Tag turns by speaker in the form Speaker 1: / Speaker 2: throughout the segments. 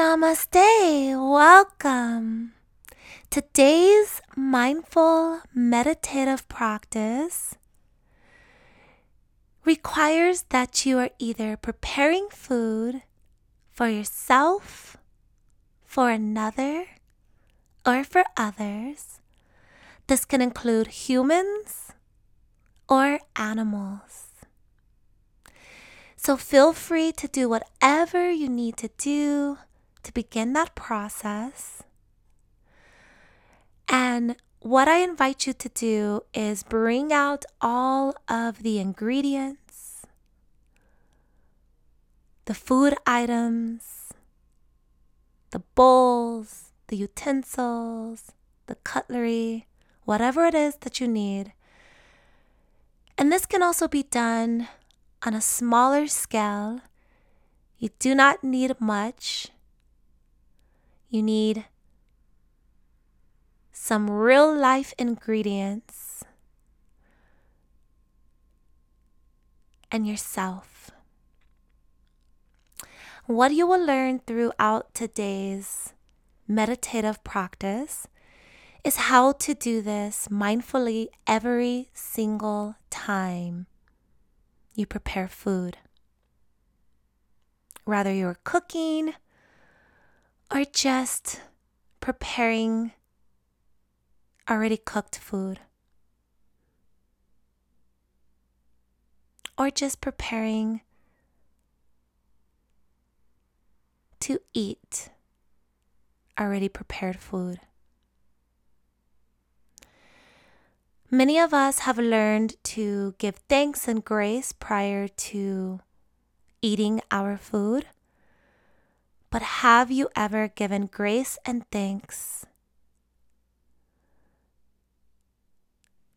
Speaker 1: Namaste. Welcome. Today's mindful meditative practice requires that you are either preparing food for yourself, for another, or for others. This can include humans or animals. So feel free to do whatever you need to do to begin that process. And what I invite you to do is bring out all of the ingredients, the food items, the bowls, the utensils, the cutlery, whatever it is that you need. And this can also be done on a smaller scale. You do not need much. You need some real life ingredients and yourself. What you will learn throughout today's meditative practice is how to do this mindfully every single time you prepare food. Whether you're cooking or just preparing already cooked food, or just preparing to eat already prepared food. Many of us have learned to give thanks and grace prior to eating our food. But have you ever given grace and thanks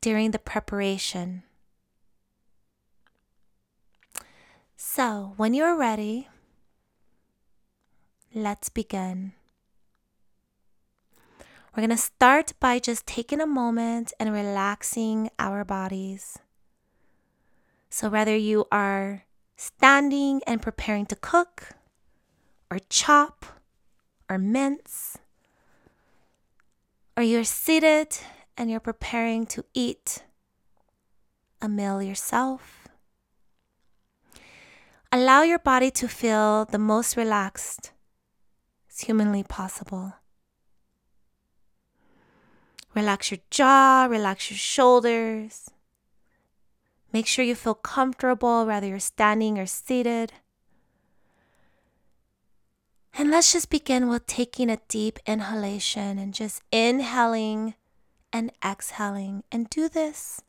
Speaker 1: during the preparation? So, when you're ready, let's begin. We're going to start by just taking a moment and relaxing our bodies. So, whether you are standing and preparing to cook, or chop, or mince, or you're seated and you're preparing to eat a meal yourself, allow your body to feel the most relaxed as humanly possible. Relax your jaw, relax your shoulders. Make sure you feel comfortable, whether you're standing or seated. And let's just begin with taking a deep inhalation and just inhaling and exhaling. And do this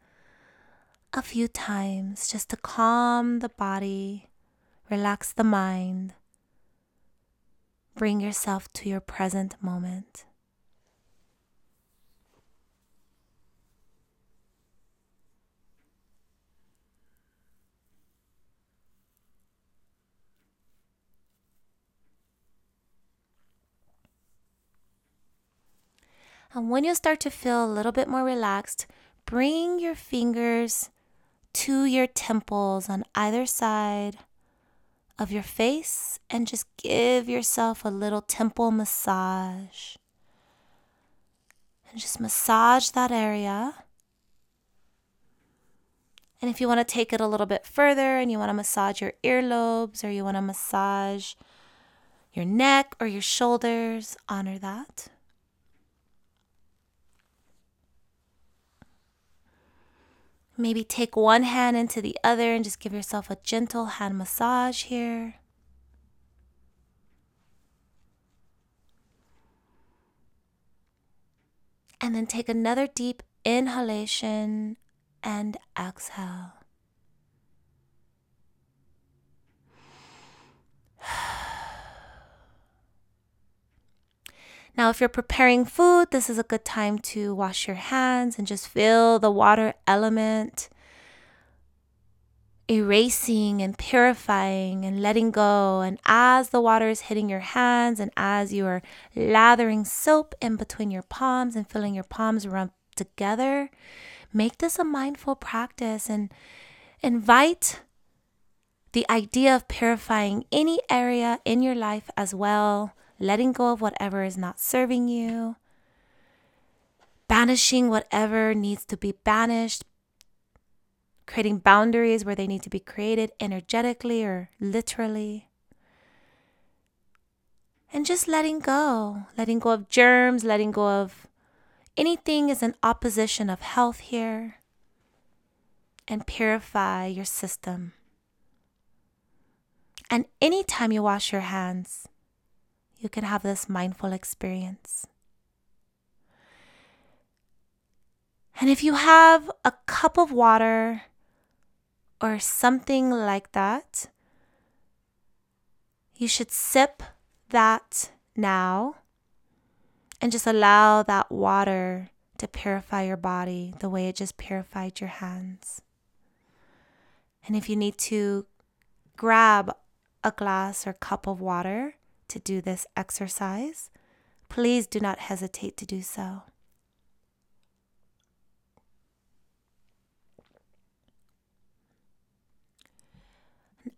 Speaker 1: a few times just to calm the body, relax the mind, bring yourself to your present moment. And when you start to feel a little bit more relaxed, bring your fingers to your temples on either side of your face and just give yourself a little temple massage. And just massage that area. And if you want to take it a little bit further and you want to massage your earlobes or you want to massage your neck or your shoulders, honor that. Maybe take one hand into the other and just give yourself a gentle hand massage here. And then take another deep inhalation and exhale. Now, if you're preparing food, this is a good time to wash your hands and just feel the water element erasing and purifying and letting go. And as the water is hitting your hands and as you are lathering soap in between your palms and feeling your palms rub together, make this a mindful practice and invite the idea of purifying any area in your life as well letting go of whatever is not serving you, banishing whatever needs to be banished, creating boundaries where they need to be created energetically or literally. And just letting go, letting go of germs, letting go of anything is an opposition of health here. And purify your system. And anytime you wash your hands, you can have this mindful experience. And if you have a cup of water or something like that, you should sip that now and just allow that water to purify your body the way it just purified your hands. And if you need to grab a glass or cup of water to do this exercise, please do not hesitate to do so.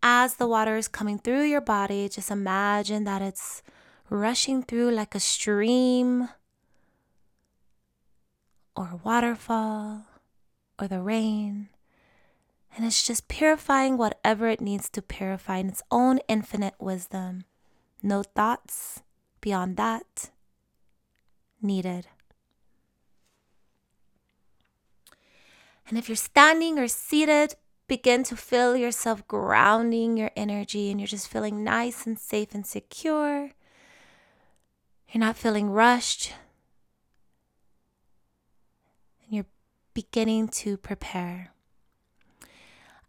Speaker 1: as the water is coming through your body, just imagine that it's rushing through like a stream or waterfall or the rain. And it's just purifying whatever it needs to purify in its own infinite wisdom. No thoughts beyond that needed. And if you're standing or seated, begin to feel yourself grounding your energy and you're just feeling nice and safe and secure. You're not feeling rushed. And you're beginning to prepare.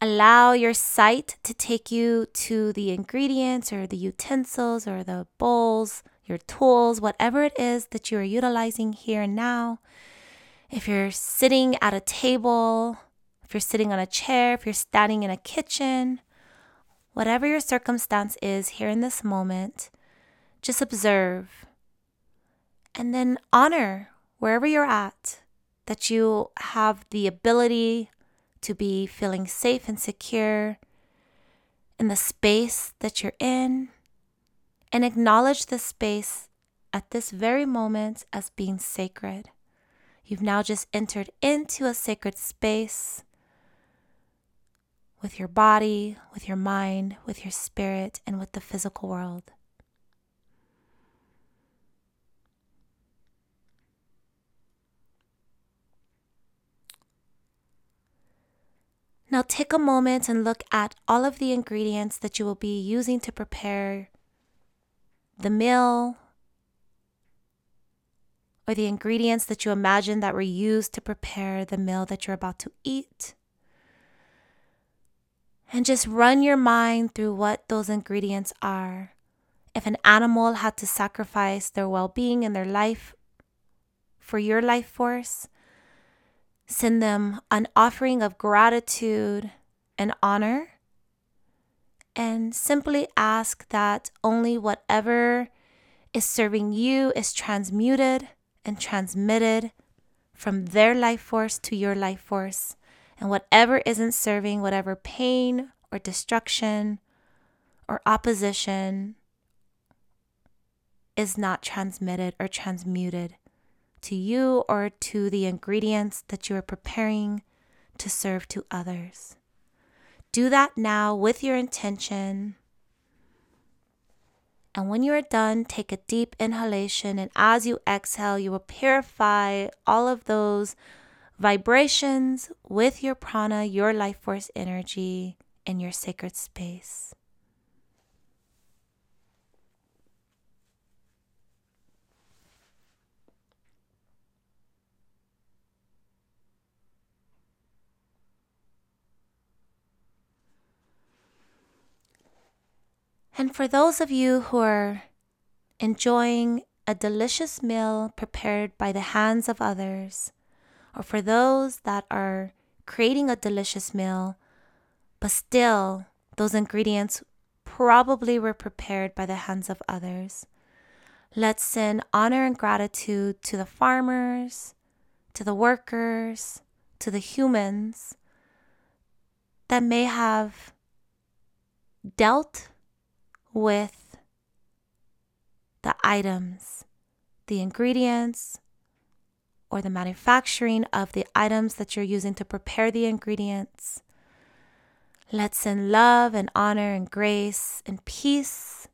Speaker 1: Allow your sight to take you to the ingredients or the utensils or the bowls, your tools, whatever it is that you are utilizing here and now. If you're sitting at a table, if you're sitting on a chair, if you're standing in a kitchen, whatever your circumstance is here in this moment, just observe and then honor wherever you're at that you have the ability to be feeling safe and secure in the space that you're in and acknowledge the space at this very moment as being sacred. You've now just entered into a sacred space with your body, with your mind, with your spirit, and with the physical world. Now take a moment and look at all of the ingredients that you will be using to prepare the meal or the ingredients that you imagine that were used to prepare the meal that you're about to eat. And just run your mind through what those ingredients are. If an animal had to sacrifice their well being and their life for your life force, Send them an offering of gratitude and honor. And simply ask that only whatever is serving you is transmuted and transmitted from their life force to your life force. And whatever isn't serving, whatever pain or destruction or opposition is not transmitted or transmuted to you or to the ingredients that you are preparing to serve to others. Do that now with your intention. And when you are done, take a deep inhalation. And as you exhale, you will purify all of those vibrations with your prana, your life force energy in your sacred space. And for those of you who are enjoying a delicious meal prepared by the hands of others, or for those that are creating a delicious meal, but still those ingredients probably were prepared by the hands of others. Let's send honor and gratitude to the farmers, to the workers, to the humans that may have dealt with the items, the ingredients, or the manufacturing of the items that you're using to prepare the ingredients. Let's send love and honor and grace and peace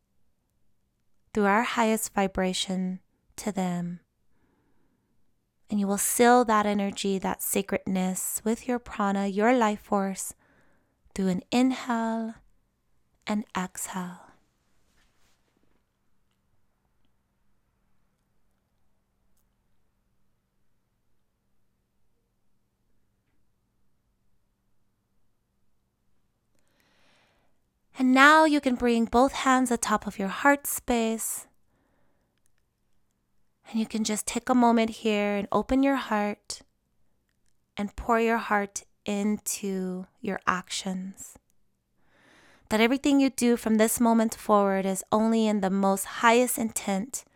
Speaker 1: through our highest vibration to them. And you will seal that energy, that sacredness with your prana, your life force, through an inhale and exhale. And now you can bring both hands atop of your heart space. And you can just take a moment here and open your heart and pour your heart into your actions. That everything you do from this moment forward is only in the most highest intent.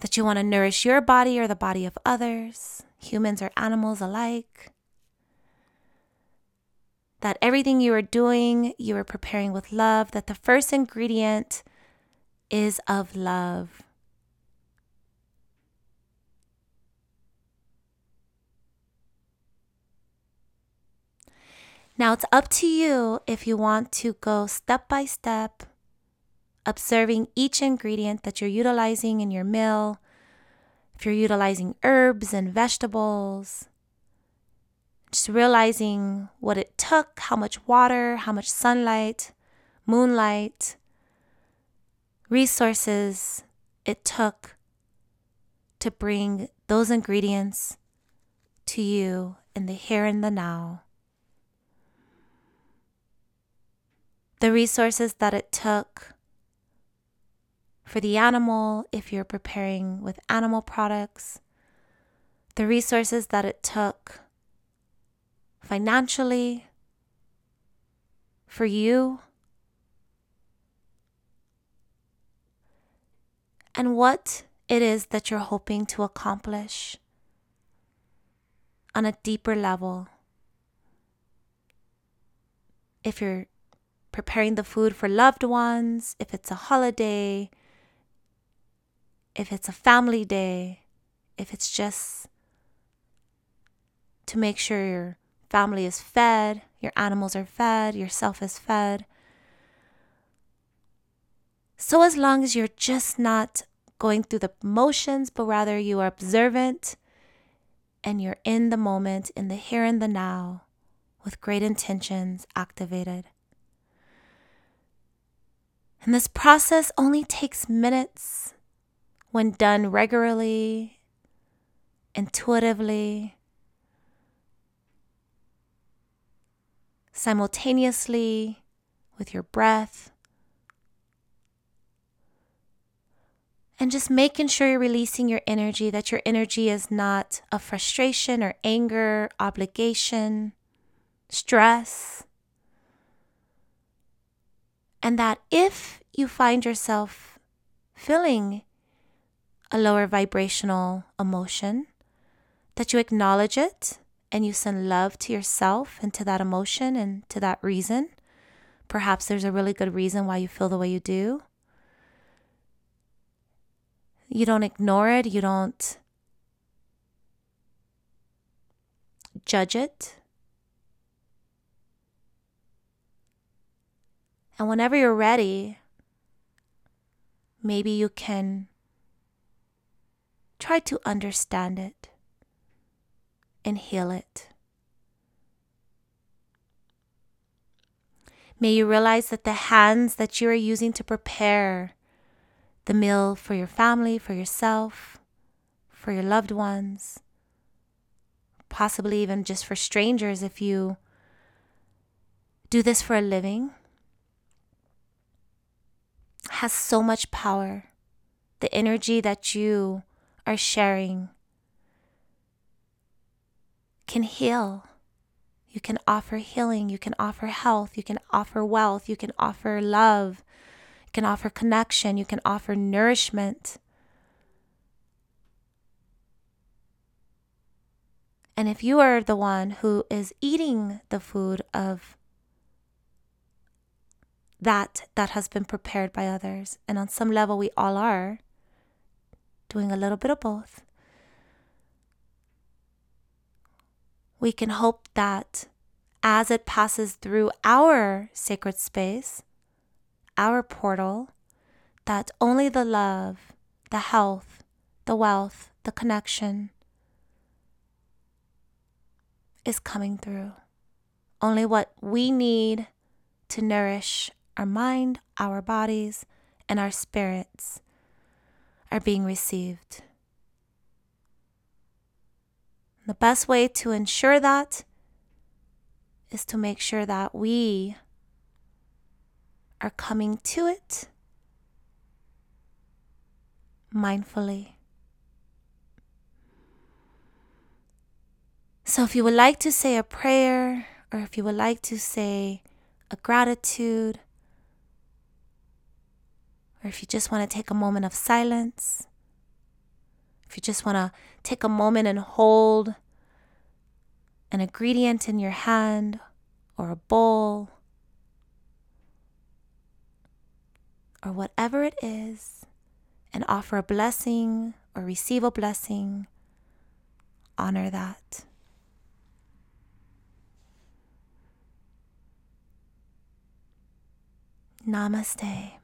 Speaker 1: That you want to nourish your body or the body of others, humans or animals alike that everything you are doing, you are preparing with love, that the first ingredient is of love. Now it's up to you if you want to go step by step, observing each ingredient that you're utilizing in your meal. If you're utilizing herbs and vegetables, just realizing what it took, how much water, how much sunlight, moonlight, resources it took to bring those ingredients to you in the here and the now. The resources that it took for the animal, if you're preparing with animal products, the resources that it took financially, for you, and what it is that you're hoping to accomplish on a deeper level. If you're preparing the food for loved ones, if it's a holiday, if it's a family day, if it's just to make sure you're family is fed, your animals are fed, yourself is fed. So, as long as you're just not going through the motions, but rather you are observant and you're in the moment, in the here and the now, with great intentions activated. And this process only takes minutes when done regularly, intuitively, simultaneously with your breath. And just making sure you're releasing your energy, that your energy is not of frustration or anger, obligation, stress. And that if you find yourself feeling a lower vibrational emotion, that you acknowledge it and you send love to yourself and to that emotion and to that reason. Perhaps there's a really good reason why you feel the way you do. You don't ignore it, you don't judge it. And whenever you're ready, maybe you can try to understand it and heal it. May you realize that the hands that you are using to prepare the meal for your family, for yourself, for your loved ones, possibly even just for strangers if you do this for a living, has so much power. The energy that you are sharing can heal. You can offer healing. You can offer health. You can offer wealth. You can offer love. You can offer connection. You can offer nourishment. And if you are the one who is eating the food of that that has been prepared by others. And on some level, we all are doing a little bit of both. We can hope that as it passes through our sacred space, our portal, that only the love, the health, the wealth, the connection is coming through. Only what we need to nourish our mind, our bodies, and our spirits are being received. The best way to ensure that is to make sure that we are coming to it mindfully. So, if you would like to say a prayer, or if you would like to say a gratitude, or if you just want to take a moment of silence, if you just want to take a moment and hold an ingredient in your hand or a bowl or whatever it is and offer a blessing or receive a blessing, honor that. Namaste.